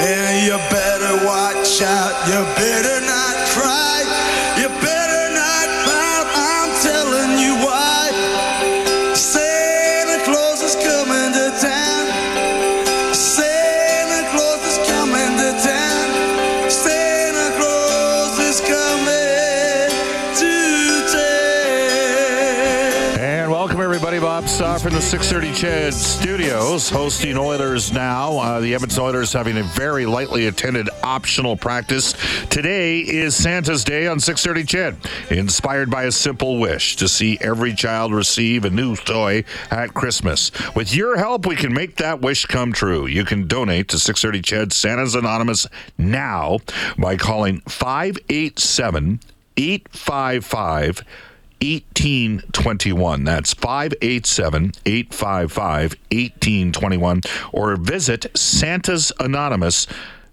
And you better watch out. You better not cry. In the 630 CHED studios, hosting Oilers now. Uh, the Edmonton Oilers having a very lightly attended optional practice. Today is Santa's Day on 630 CHED, inspired by a simple wish to see every child receive a new toy at Christmas. With your help, we can make that wish come true. You can donate to 630 CHED Santa's Anonymous now by calling 587 855 1821. That's 587 855 1821. Or visit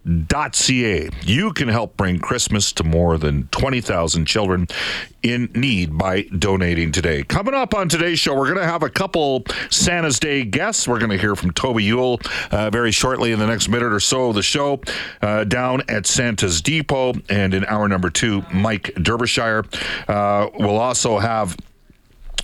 santasanonymous.ca. You can help bring Christmas to more than 20,000 children in need by donating today. Coming up on today's show, we're going to have a couple Santa's Day guests. We're going to hear from Toby Ewell uh, very shortly in the next minute or so of the show uh, down at Santa's Depot. And in hour number two, Mike Derbyshire. Uh, we'll also have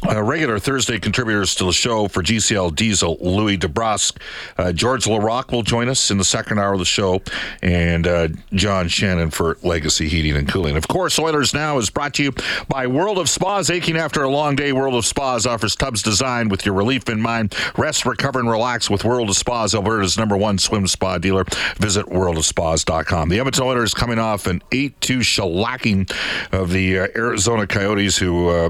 uh, regular Thursday contributors to the show for GCL Diesel, Louis DeBrusk. Uh, George Laraque will join us in the second hour of the show, and uh, John Shannon for Legacy Heating and Cooling. Of course, Oilers Now is brought to you by World of Spas. Aching after a long day, World of Spas offers tubs designed with your relief in mind. Rest, recover, and relax with World of Spas, Alberta's number one swim spa dealer. Visit worldofspas.com. The Edmonton Oilers coming off an 8 2 shellacking of the uh, Arizona Coyotes, who uh,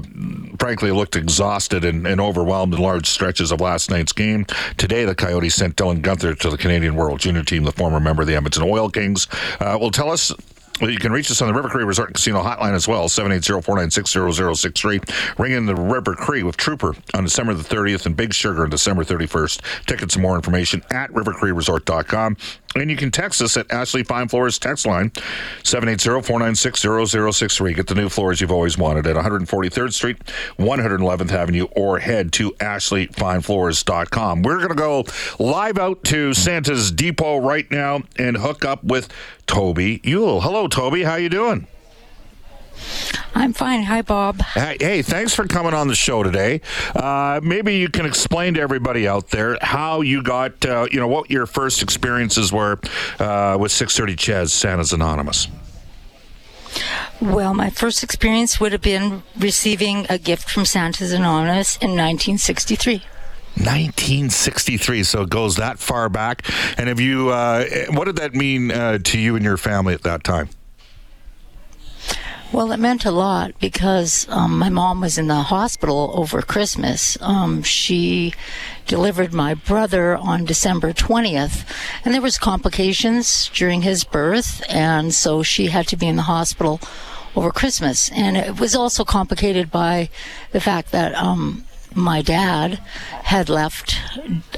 frankly looked exhausted and, and, overwhelmed in large stretches of last night's game. Today, the Coyotes sent Dylan Guenther to the Canadian World Junior Team, the former member of the Edmonton Oil Kings. Uh, will tell us you can reach us on the River Cree Resort Casino hotline as well, 780-496-0063. Ring in the River Cree with Trooper on December the 30th and Big Sugar on December 31st. Tickets and more information at rivercreeresort.com. And you can text us at Ashley Fine Floors text line, 780-496-0063. Get the new floors you've always wanted at 143rd Street, 111th Avenue, or head to ashleyfinefloors.com. We're going to go live out to Santa's Depot right now and hook up with Toby Yule. Hello, Toby. How you doing? I'm fine. Hi, Bob. Hey, hey thanks for coming on the show today. Uh, maybe you can explain to everybody out there how you got, uh, you know, what your first experiences were uh, with 630 CHED's Santa's Anonymous. Well, my first experience would have been receiving a gift from Santa's Anonymous in 1963. 1963, so it goes that far back. And have you, uh, what did that mean uh, to you and your family at that time? Well, it meant a lot because um, my mom was in the hospital over Christmas. Um, she delivered my brother on December 20th, and there was complications during his birth, and so she had to be in the hospital over Christmas. And it was also complicated by the fact that um, my dad had left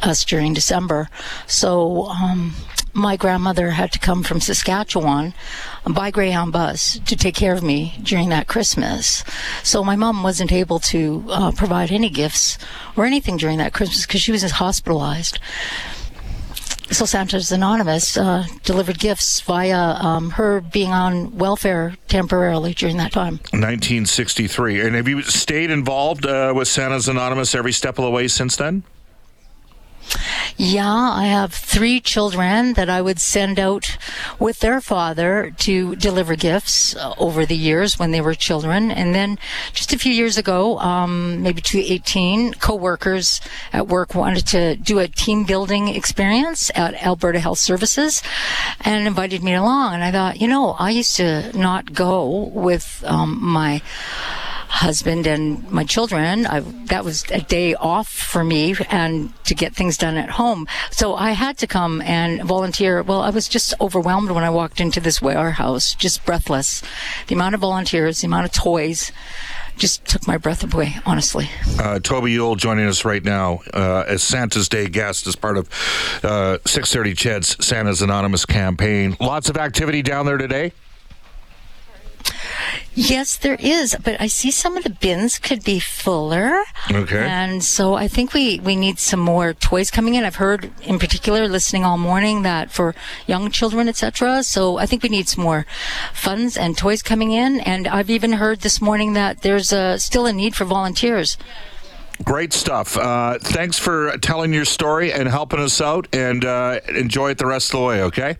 us during December. So um, my grandmother had to come from Saskatchewan by Greyhound bus to take care of me during that Christmas. So my mom wasn't able to uh, provide any gifts or anything during that Christmas because she was hospitalized. So Santa's Anonymous uh, delivered gifts via um, her being on welfare temporarily during that time. 1963. And have you stayed involved uh, with Santa's Anonymous every step of the way since then? Yeah, I have three children that I would send out with their father to deliver gifts uh, over the years when they were children. And then just a few years ago, um, maybe 2018, co-workers at work wanted to do a team building experience at Alberta Health Services and invited me along. And I thought, you know, I used to not go with um, my husband and my children. I, that was a day off for me and to get things done at home. So I had to come and volunteer. Well, I was just overwhelmed when I walked into this warehouse, just breathless. The amount of volunteers, the amount of toys just took my breath away, honestly. Uh, Toby Yule joining us right now uh, as Santa's Day guest as part of uh, 630 CHED's Santa's Anonymous campaign. Lots of activity down there today. Yes, there is, but I see some of the bins could be fuller. Okay. And so I think we, we need some more toys coming in. I've heard, in particular, listening all morning, that for young children, etc. So I think we need some more funds and toys coming in. And I've even heard this morning that there's a, still a need for volunteers. Great stuff. Uh, thanks for telling your story and helping us out, and uh, enjoy it the rest of the way. Okay.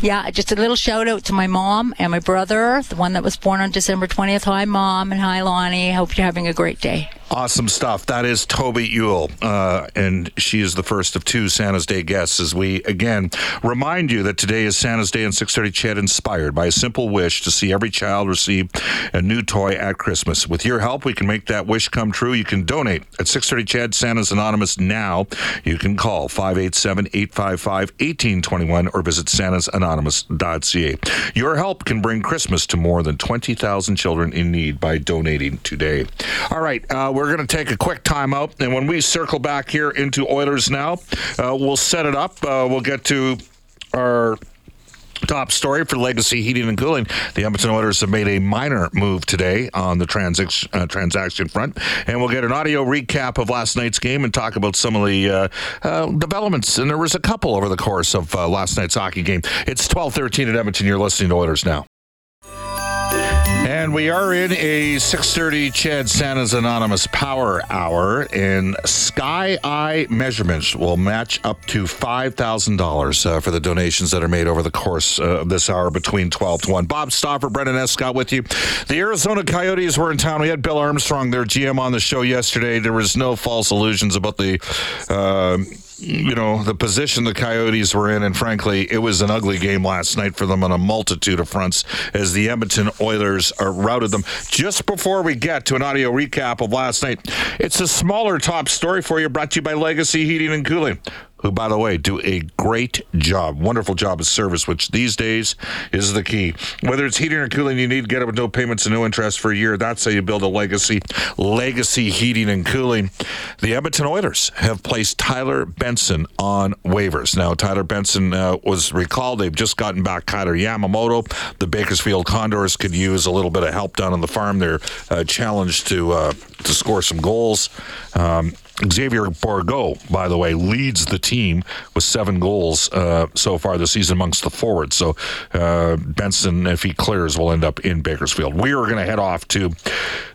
Yeah, just a little shout out to my mom and my brother, the one that was born on December 20th. Hi, mom, and hi, Lonnie. Hope you're having a great day. Awesome stuff. That is Toby Ewell, uh, and she is the first of two Santa's Day guests. As we again remind you that today is Santa's Day, and 6:30 CHED inspired by a simple wish to see every child receive a new toy at Christmas. With your help, we can make that wish come true. You can donate at 6:30 CHED Santa's Anonymous now. You can call 587-855-1821 or visit santasanonymous.ca. Your help can bring Christmas to more than 20,000 children in need by donating today. All right. Uh, we're going to take a quick timeout, and when we circle back here into Oilers now, uh, we'll set it up. Uh, we'll get to our top story for Legacy Heating and Cooling. The Edmonton Oilers have made a minor move today on the transaction uh, transaction front, and we'll get an audio recap of last night's game and talk about some of the uh, uh, developments. And there was a couple over the course of uh, last night's hockey game. It's twelve thirteen at Edmonton. You're listening to Oilers now. And we are in a 6:30 CHED Santa's Anonymous Power Hour, and Sky Eye Measurements will match up to five thousand uh, dollars for the donations that are made over the course uh, of this hour between 12 to 1. Bob Stauffer, Brendan Escott with you. The Arizona Coyotes were in town. We had Bill Armstrong, their GM, on the show yesterday. There was no false illusions about the. Uh, you know, the position the Coyotes were in, and frankly, it was an ugly game last night for them on a multitude of fronts as the Edmonton Oilers uh, routed them. Just before we get to an audio recap of last night, it's a smaller top story for you brought to you by Legacy Heating and Cooling who, by the way, do a great job, wonderful job of service, which these days is the key. Whether it's heating or cooling, you need to get it with no payments and no interest for a year. That's how you build a legacy. Legacy Heating and Cooling. The Edmonton Oilers have placed Tyler Benson on waivers. Now, Tyler Benson uh, was recalled. They've just gotten back Kailer Yamamoto. The Bakersfield Condors could use a little bit of help down on the farm. They're uh, challenged to uh, to score some goals. Um, Xavier Bourgault, by the way, leads the team with seven goals uh, so far this season amongst the forwards. So uh, Benson, if he clears, will end up in Bakersfield. We are going to head off to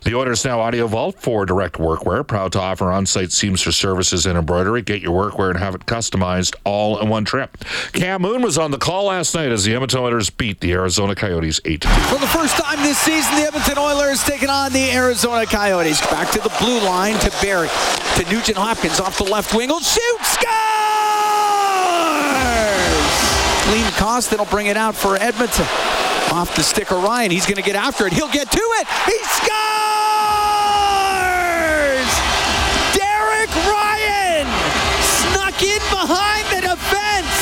the Oilers Now Audio Vault for direct workwear. Proud to offer on-site seamstress services and embroidery. Get your workwear and have it customized all in one trip. Cam Moon was on the call last night as the Edmonton Oilers beat the Arizona Coyotes 8 2. For the first time this season, the Edmonton Oilers taking on the Arizona Coyotes. Back to the blue line to Barry to Nugent Hopkins off the left wing. Will shoot, scores! Klim Kostin will bring it out for Edmonton. Off the stick of Ryan. He's going to get after it. He'll get to it. He scores! Derek Ryan snuck in behind the defense.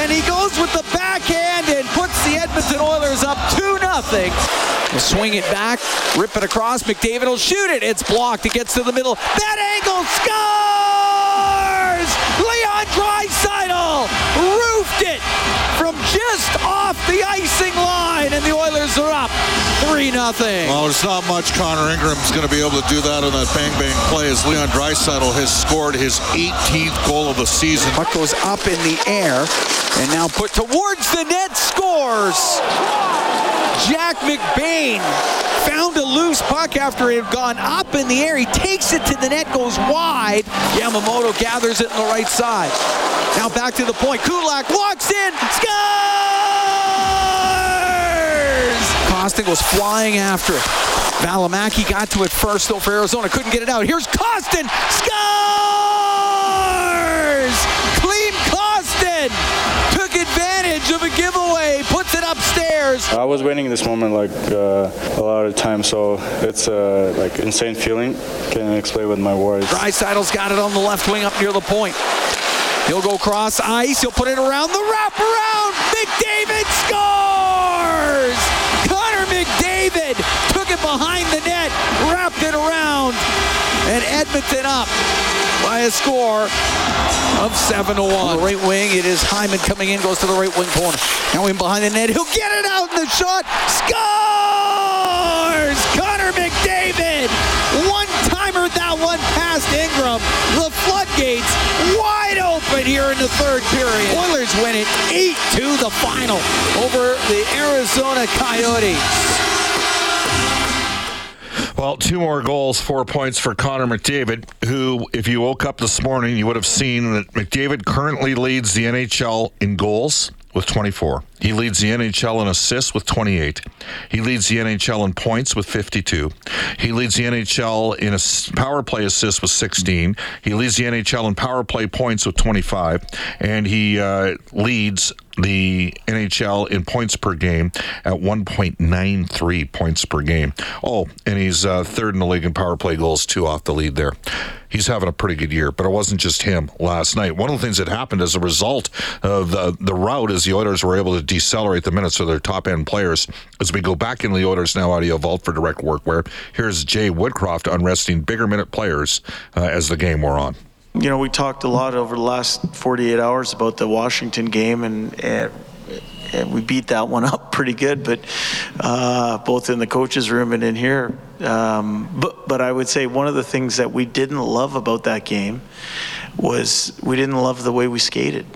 And he goes with the backhand and puts the Edmonton Oilers up 2 0. We'll swing it back, rip it across. McDavid will shoot it. It's blocked. It gets to the middle. That angle scores! Leon Draisaitl roofed it from just off the icing line, and the Oilers are up 3 nothing. Well, there's not much Connor Ingram's going to be able to do that on that bang bang play as Leon Draisaitl has scored his 18th goal of the season. Puck goes up in the air and now put towards the net, scores. Jack McBain found a loose puck after it had gone up in the air. He takes it to the net, goes wide. Yamamoto gathers it on the right side. Now back to the point. Kulak walks in, scores! Kostin goes flying after it. Valimaki got to it first, though, for Arizona. Couldn't get it out. Here's Kostin, scores! Klim Kostin took advantage of a giveaway, I was waiting this moment like uh, a lot of time, so it's a like insane feeling. Can't explain with my words. Draisaitl's got it on the left wing up near the point. He'll go cross ice. He'll put it around the wraparound. Edmonton up by a score of 7 to 1. The right wing, it is Hyman coming in, goes to the right wing corner. Now in behind the net, he'll get it out in the shot. Scores! Connor McDavid! One timer that one past Ingram. The floodgates wide open here in the third period. Oilers win it 8-2 the final over the Arizona Coyotes. Well, two more goals, four points for Connor McDavid, who, if you woke up this morning, you would have seen that McDavid currently leads the NHL in goals with 24. He leads the NHL in assists with 28. He leads the NHL in points with 52. He leads the NHL in a power play assists with 16. He leads the NHL in power play points with 25. And he uh, leads the NHL in points per game at 1.93 points per game. Oh, and he's uh, third in the league in power play goals, two off the lead there. He's having a pretty good year, but it wasn't just him last night. One of the things that happened as a result of the, the route is the Oilers were able to decelerate the minutes of their top end players. As we go back in the Oilers Now audio vault for direct work, where here's Jay Woodcroft unresting bigger minute players uh, as the game wore on. You know, we talked a lot over the last 48 hours about the Washington game, and, and, and we beat that one up pretty good, but uh, both in the coaches' room and in here. Um, but but I would say one of the things that we didn't love about that game was we didn't love the way we skated.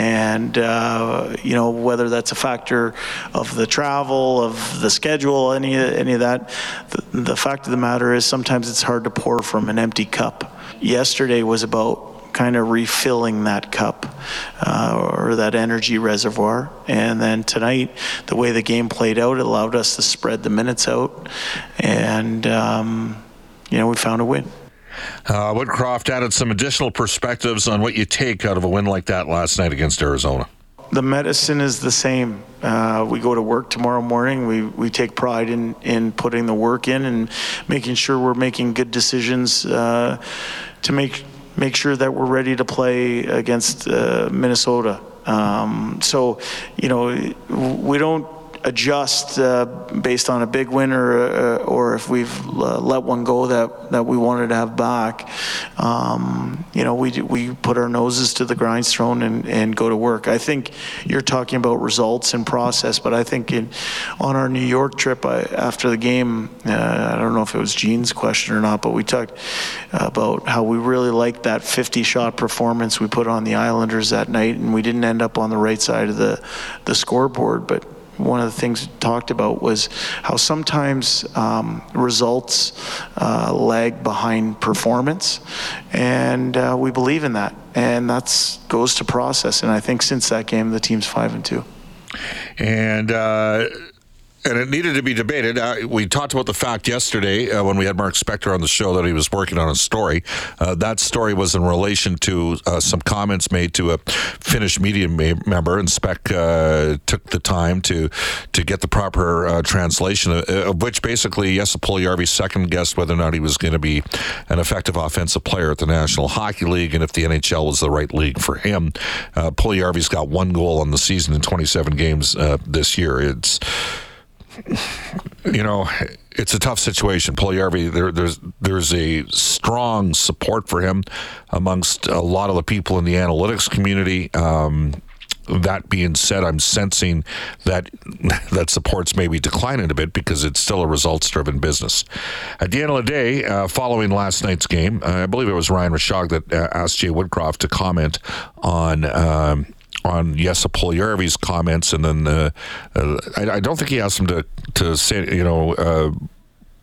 And, uh, you know, whether that's a factor of the travel, of the schedule, any, any of that, the, the fact of the matter is sometimes it's hard to pour from an empty cup. Yesterday was about kind of refilling that cup uh, or that energy reservoir. And then tonight, the way the game played out, it allowed us to spread the minutes out. And, um, you know, we found a win. Uh, Woodcroft added some additional perspectives on what you take out of a win like that last night against Arizona. The medicine is the same. Uh, we go to work tomorrow morning. We, we take pride in, in putting the work in and making sure we're making good decisions uh, to make make sure that we're ready to play against uh, Minnesota. Um, so, you know, we don't adjust uh, based on a big win or, uh, or if we've uh, let one go that, that we wanted to have back. Um, you know, we, we put our noses to the grindstone and, and go to work. I think you're talking about results and process, but I think in, on our New York trip I, after the game, uh, I don't know if it was Gene's question or not, but we talked about how we really liked that 50 shot performance we put on the Islanders that night, and we didn't end up on the right side of the, the scoreboard, but one of the things talked about was how sometimes um, results uh, lag behind performance, and uh, we believe in that, and that goes to process. And I think since that game, the team's five and two. And. Uh and it needed to be debated. Uh, we talked about the fact yesterday uh, when we had Mark Spector on the show that he was working on a story. Uh, that story was in relation to uh, some comments made to a Finnish media ma- member, and Spec uh, took the time to to get the proper uh, translation of, which basically Jesse Puljujarvi second guessed whether or not he was going to be an effective offensive player at the National Hockey League and if the NHL was the right league for him. Uh, Puljujarvi's got one goal on the season in 27 games this year. It's you know, it's a tough situation. Puljujarvi, there, there's there's a strong support for him amongst a lot of the people in the analytics community. Um, that being said, I'm sensing that that supports maybe declining a bit because it's still a results-driven business. At the end of the day, uh, following last night's game, uh, I believe it was Ryan Rishaug that uh, asked Jay Woodcroft to comment on. Um, on Puljujärvi's comments, and then uh, uh, I, I, don't think he asked him to to say, you know, uh,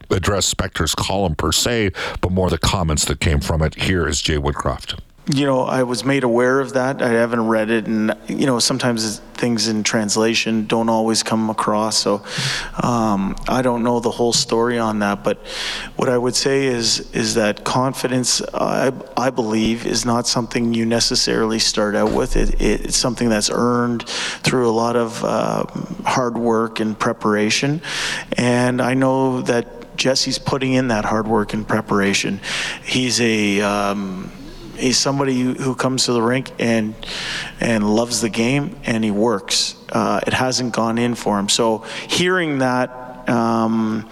address Spector's column per se, but more the comments that came from it. Here is Jay Woodcroft you know, I was made aware of that. I haven't read it, and you know, sometimes things in translation don't always come across. So um, I don't know the whole story on that. But what I would say is is that confidence, I, I believe, is not something you necessarily start out with. It, it's something that's earned through a lot of uh, hard work and preparation. And I know that Jesse's putting in that hard work and preparation. He's a um, he's somebody who comes to the rink and and loves the game and he works. Uh, it hasn't gone in for him. So hearing that, um,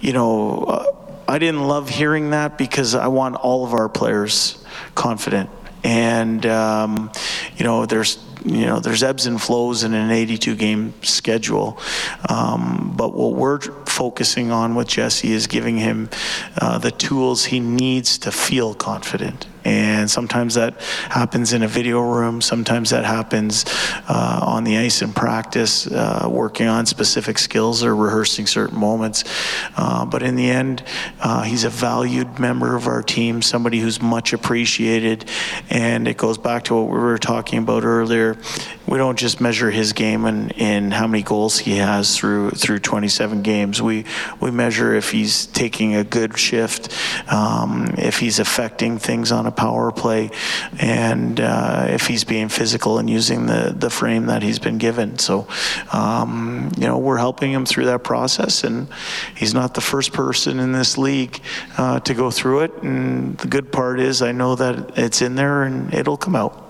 you know, uh, I didn't love hearing that because I want all of our players confident. And um, you know, there's you know, there's ebbs and flows in an 82 game schedule. Um, but what we're focusing on with Jesse is giving him uh, the tools he needs to feel confident. And sometimes that happens in a video room. Sometimes that happens uh, on the ice in practice, uh, working on specific skills or rehearsing certain moments. Uh, but in the end, uh, he's a valued member of our team, somebody who's much appreciated. And it goes back to what we were talking about earlier. We don't just measure his game in, in how many goals he has through through 27 games. We we measure if he's taking a good shift, um, if he's affecting things on a power play, and uh, if he's being physical and using the, the frame that he's been given. So, um, you know, we're helping him through that process, and he's not the first person in this league uh, to go through it. And the good part is, I know that it's in there and it'll come out.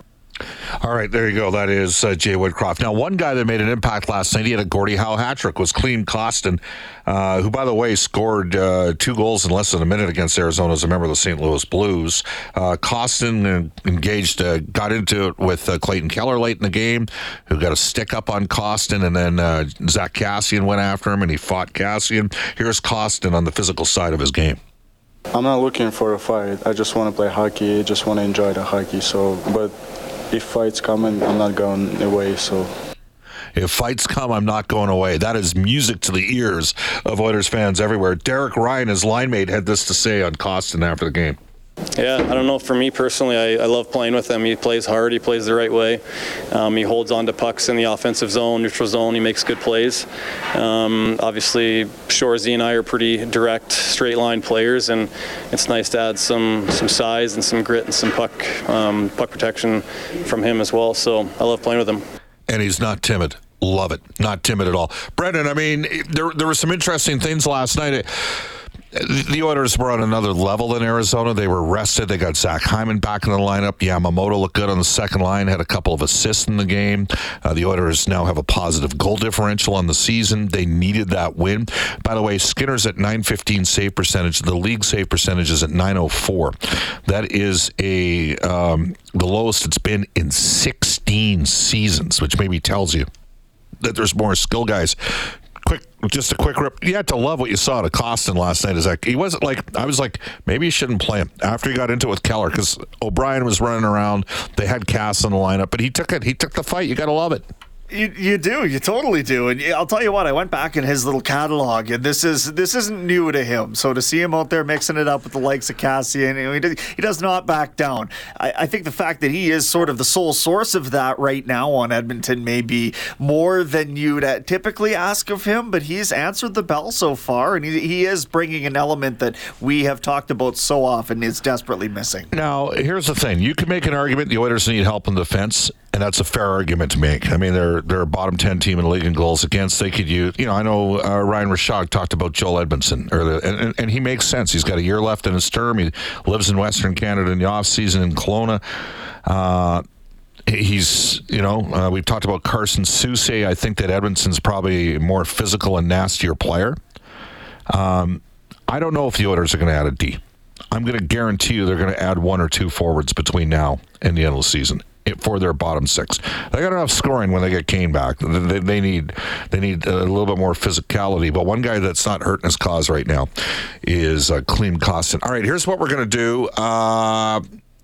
All right, there you go. That is uh, Jay Woodcroft. Now, one guy that made an impact last night, he had a Gordie Howe hat trick, was Klim Kostin, uh, who, by the way, scored uh, two goals in less than a minute against Arizona as a member of the St. Louis Blues. Uh, Kostin engaged, uh, got into it with uh, Clayton Keller late in the game, who got a stick up on Kostin, and then uh, Zack Kassian went after him, and he fought Kassian. Here's Kostin on the physical side of his game. I'm not looking for a fight. I just want to play hockey. I just want to enjoy the hockey. So, but if fights come, I'm not going away. So. If fights come, I'm not going away. That is music to the ears of Oilers fans everywhere. Derek Ryan, his line mate, had this to say on Kostin after the game. Yeah, I don't know. For me personally, I, I, love playing with him. He plays hard. He plays the right way. Um, he holds on to pucks in the offensive zone, neutral zone. He makes good plays. Um, obviously, Shoresy and I are pretty direct, straight line players, and it's nice to add some some size and some grit and some puck um, puck protection from him as well. So I love playing with him. And he's not timid. Love it. Not timid at all. Brendan, I mean, there there were some interesting things last night the Oilers were on another level than Arizona. They were rested. They got Zach Hyman back in the lineup. Yamamoto looked good on the second line, had a couple of assists in the game. Uh, the Oilers now have a positive goal differential on the season. They needed that win. By the way, Skinner's at 915 save percentage. The league save percentage is at 904. That is a um, the lowest it's been in 16 seasons, which maybe tells you that there's more skill guys quick, just a quick rip. You had to love what you saw to Kostin last night. Is that he wasn't like I was like maybe you shouldn't play him after he got into it with Keller because O'Brien was running around. They had Cass in the lineup, but he took it. He took the fight. You got to love it. You, you do. You totally do. And I'll tell you what I went back in his little catalog and this is this isn't new to him. So to see him out there mixing it up with the likes of Kassian he does, he does not back down. I, I, think the fact that he is sort of the sole source of that right now on Edmonton may be more than you'd uh, typically ask of him but he's answered the bell so far and he, he is bringing an element that we have talked about so often is desperately missing. Now here's the thing. You can make an argument the Oilers need help in the defense and that's a fair argument to make. I mean, they're they're a bottom ten team in the league in goals against. They could use, you know, I know uh, Ryan Rishaug talked about Joel Edmundson earlier, and, and, and, he makes sense. He's got a year left in his term. He lives in Western Canada in the off season in Kelowna. Uh, he's, you know, uh, we've talked about Carson Soucy. I think that Edmundson's probably a more physical and nastier player. Um, I don't know if the Oilers are going to add a D. I'm going to guarantee you they're going to add one or two forwards between now and the end of the season for their bottom six. They got enough scoring when they get Kane back. They, they need they need a little bit more physicality. But one guy that's not hurting his cause right now is uh, Klim Kostin. All right, here's what we're gonna do. Uh,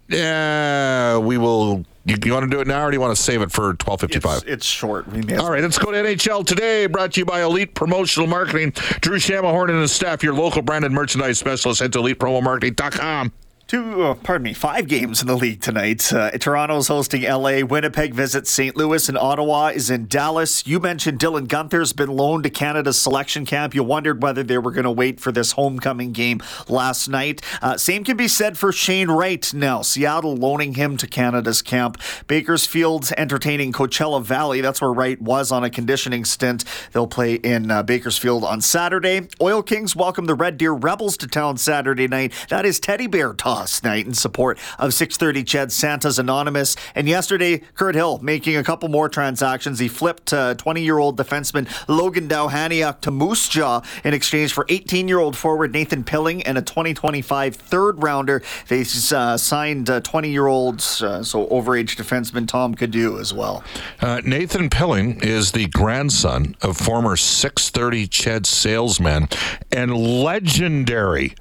yeah, we will. You, you want to do it now, or do you want to save it for twelve fifty five? It's, it's short. We All right, let's go to NHL today. Brought to you by Elite Promotional Marketing. Drew Shamahorn and his staff, your local branded merchandise specialist. Head to elitepromomarketing.com. Two, uh, pardon me, five games in the league tonight. Uh, Toronto's hosting LA. Winnipeg visits St. Louis, and Ottawa is in Dallas. You mentioned Dylan Guenther's been loaned to Canada's selection camp. You wondered whether they were going to wait for this homecoming game last night. Uh, same can be said for Shane Wright now. Seattle loaning him to Canada's camp. Bakersfield's entertaining Coachella Valley. That's where Wright was on a conditioning stint. They'll play in uh, Bakersfield on Saturday. Oil Kings welcome the Red Deer Rebels to town Saturday night. That is Teddy Bear Toss night in support of 630 Ched Santa's Anonymous. And yesterday, Kirt Hill making a couple more transactions. He flipped 20 year old defenseman Logan Dowhaniuk to Moose Jaw in exchange for 18 year old forward Nathan Pilling and a 2025 third rounder. They uh, signed 20 year olds, uh, so overage defenseman Tom Cadu as well. Uh, Nathan Pilling is the grandson of former 630 Ched salesman and legendary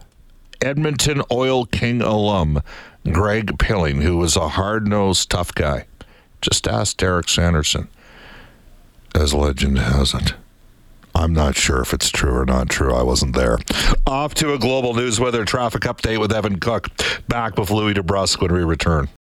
Edmonton Oil King alum Greg Pilling, who was a hard nosed, tough guy. Just ask Derek Sanderson. As legend has it. I'm not sure if it's true or not true. I wasn't there. Off to a global news weather traffic update with Evan Cook. Back with Louis DeBrusk when we return.